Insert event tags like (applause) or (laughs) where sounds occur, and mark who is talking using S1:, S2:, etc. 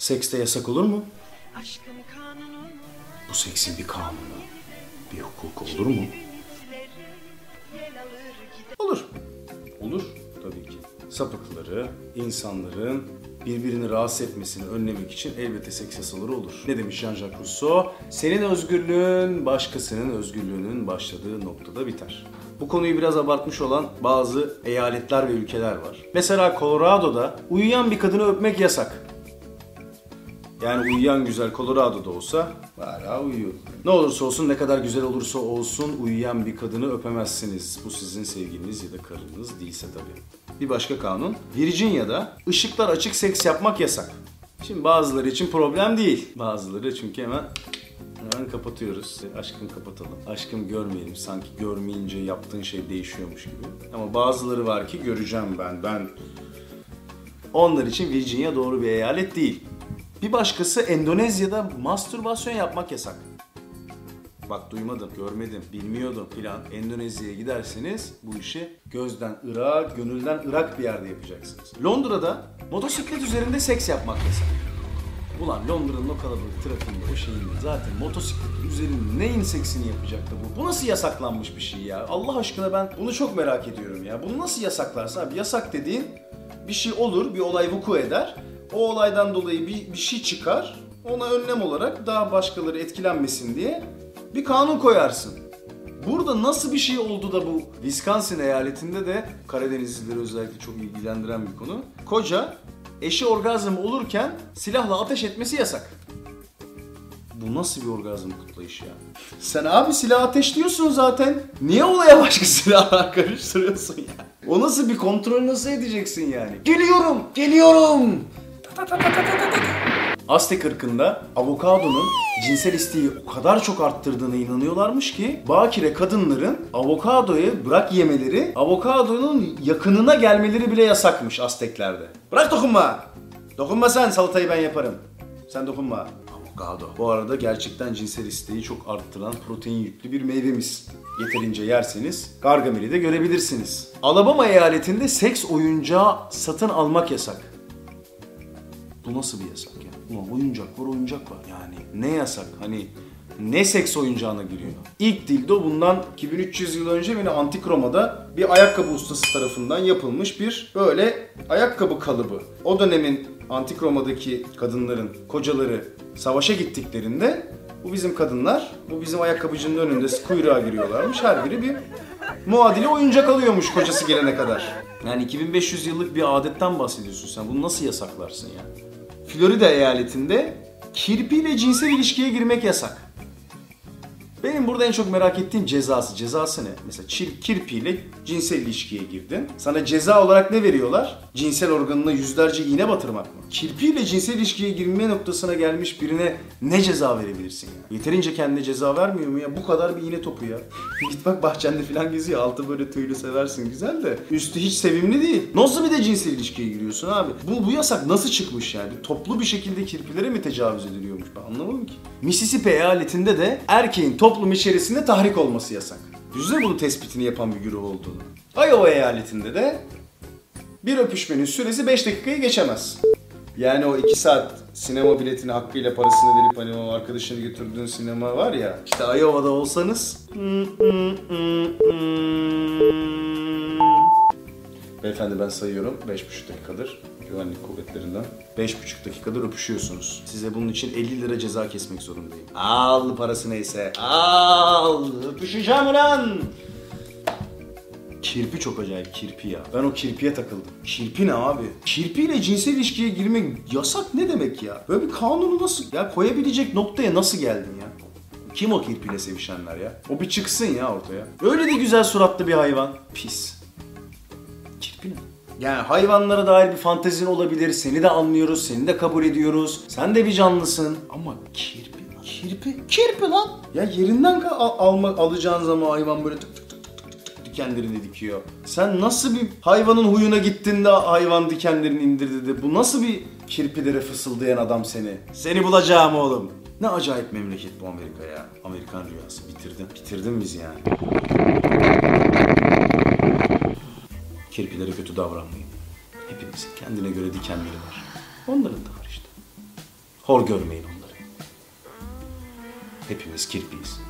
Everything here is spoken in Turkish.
S1: Sekste yasak olur mu? Bu seksin bir kanunu, bir hukuku olur mu? Olur. Olur tabii ki. Sapıkları, insanların birbirini rahatsız etmesini önlemek için elbette seks yasaları olur. Ne demiş Jean-Jacques Rousseau? Senin özgürlüğün başkasının özgürlüğünün başladığı noktada biter. Bu konuyu biraz abartmış olan bazı eyaletler ve ülkeler var. Mesela Colorado'da uyuyan bir kadını öpmek yasak. Yani uyuyan güzel Colorado'da olsa hala uyuyor. Ne olursa olsun ne kadar güzel olursa olsun uyuyan bir kadını öpemezsiniz. Bu sizin sevgiliniz ya da karınız değilse tabii. Bir başka kanun. Virginia'da ışıklar açık seks yapmak yasak. Şimdi bazıları için problem değil. Bazıları çünkü hemen Hemen kapatıyoruz. Aşkım kapatalım. Aşkım görmeyelim. Sanki görmeyince yaptığın şey değişiyormuş gibi. Ama bazıları var ki göreceğim ben. Ben onlar için Virginia doğru bir eyalet değil. Bir başkası Endonezya'da mastürbasyon yapmak yasak. Bak duymadım, görmedim, bilmiyordum filan. Endonezya'ya giderseniz bu işi gözden ırak, gönülden ırak bir yerde yapacaksınız. Londra'da motosiklet üzerinde seks yapmak yasak. Ulan Londra'nın o kalabalık trafiğinde o şeyin zaten motosikletin üzerinde neyin seksini yapacaktı bu? Bu nasıl yasaklanmış bir şey ya? Allah aşkına ben bunu çok merak ediyorum ya. Bunu nasıl yasaklarsa abi yasak dediğin bir şey olur, bir olay vuku eder. O olaydan dolayı bir, bir şey çıkar. Ona önlem olarak daha başkaları etkilenmesin diye bir kanun koyarsın. Burada nasıl bir şey oldu da bu Wisconsin eyaletinde de Karadenizlileri özellikle çok ilgilendiren bir konu. Koca eşi orgazm olurken silahla ateş etmesi yasak. Bu nasıl bir orgazm kutlayışı ya? Sen abi silah ateşliyorsun zaten. Niye olaya başka (laughs) silahlar karıştırıyorsun ya? O nasıl bir kontrol nasıl edeceksin yani? Geliyorum, geliyorum. Aztek ırkında avokadonun cinsel isteği o kadar çok arttırdığına inanıyorlarmış ki bakire kadınların avokadoyu bırak yemeleri, avokadonun yakınına gelmeleri bile yasakmış Azteklerde. Bırak dokunma! Dokunma sen salatayı ben yaparım. Sen dokunma. Avokado. Bu arada gerçekten cinsel isteği çok arttıran protein yüklü bir meyvemiz. Yeterince yerseniz Gargamel'i de görebilirsiniz. Alabama eyaletinde seks oyuncağı satın almak yasak. Bu nasıl bir yasak ya? Ulan oyuncak var oyuncak var. Yani ne yasak? Hani ne seks oyuncağına giriyor? İlk dildo bundan 2300 yıl önce yine Antik Roma'da bir ayakkabı ustası tarafından yapılmış bir böyle ayakkabı kalıbı. O dönemin Antik Roma'daki kadınların kocaları savaşa gittiklerinde bu bizim kadınlar, bu bizim ayakkabıcının önünde kuyruğa giriyorlarmış. Her biri bir muadili oyuncak alıyormuş kocası gelene kadar. Yani 2500 yıllık bir adetten bahsediyorsun sen. Bunu nasıl yasaklarsın ya? Florida eyaletinde kirpiyle cinsel ilişkiye girmek yasak. Benim burada en çok merak ettiğim cezası. Cezası ne? Mesela kirpiyle cinsel ilişkiye girdin. Sana ceza olarak ne veriyorlar? Cinsel organına yüzlerce iğne batırmak mı? Kirpiyle cinsel ilişkiye girme noktasına gelmiş birine ne ceza verebilirsin ya? Yeterince kendine ceza vermiyor mu ya? Bu kadar bir iğne topu ya. Git bak bahçende falan geziyor. Altı böyle tüylü seversin güzel de. Üstü hiç sevimli değil. Nasıl bir de cinsel ilişkiye giriyorsun abi? Bu, bu yasak nasıl çıkmış yani? Toplu bir şekilde kirpilere mi tecavüz ediliyormuş? Ben anlamadım ki. Mississippi eyaletinde de erkeğin toplum içerisinde tahrik olması yasak. Düşünsene bunu tespitini yapan bir güruh olduğunu. Iowa eyaletinde de bir öpüşmenin süresi 5 dakikayı geçemez. Yani o 2 saat sinema biletini hakkıyla parasını verip hani o arkadaşını götürdüğün sinema var ya. İşte Iowa'da olsanız... Beyefendi ben sayıyorum. 5,5 dakikadır güvenlik kuvvetlerinden. 5,5 dakikadır öpüşüyorsunuz. Size bunun için 50 lira ceza kesmek zorundayım. Al parası neyse. Al. Öpüşeceğim ulan. Kirpi çok acayip kirpi ya. Ben o kirpiye takıldım. Kirpi ne abi? Kirpiyle cinsel ilişkiye girmek yasak ne demek ya? Böyle bir kanunu nasıl ya koyabilecek noktaya nasıl geldin ya? Kim o kirpiyle sevişenler ya? O bir çıksın ya ortaya. Öyle de güzel suratlı bir hayvan. Pis. Kirpi ne? Yani hayvanlara dair bir fantezin olabilir. Seni de anlıyoruz, seni de kabul ediyoruz. Sen de bir canlısın. Ama kirpi. Kirpi, kirpi lan. Ya yerinden ka- al- alma, alacağın zaman hayvan böyle tık dikenlerini dikiyor. Sen nasıl bir hayvanın huyuna gittin de hayvan dikenlerini indirdi de bu nasıl bir kirpilere fısıldayan adam seni? Seni bulacağım oğlum. Ne acayip memleket bu Amerika ya. Amerikan rüyası. Bitirdin. Bitirdin bizi yani. Kirpilere kötü davranmayın. Hepimizin kendine göre dikenleri var. Onların da var işte. Hor görmeyin onları. Hepimiz kirpiyiz.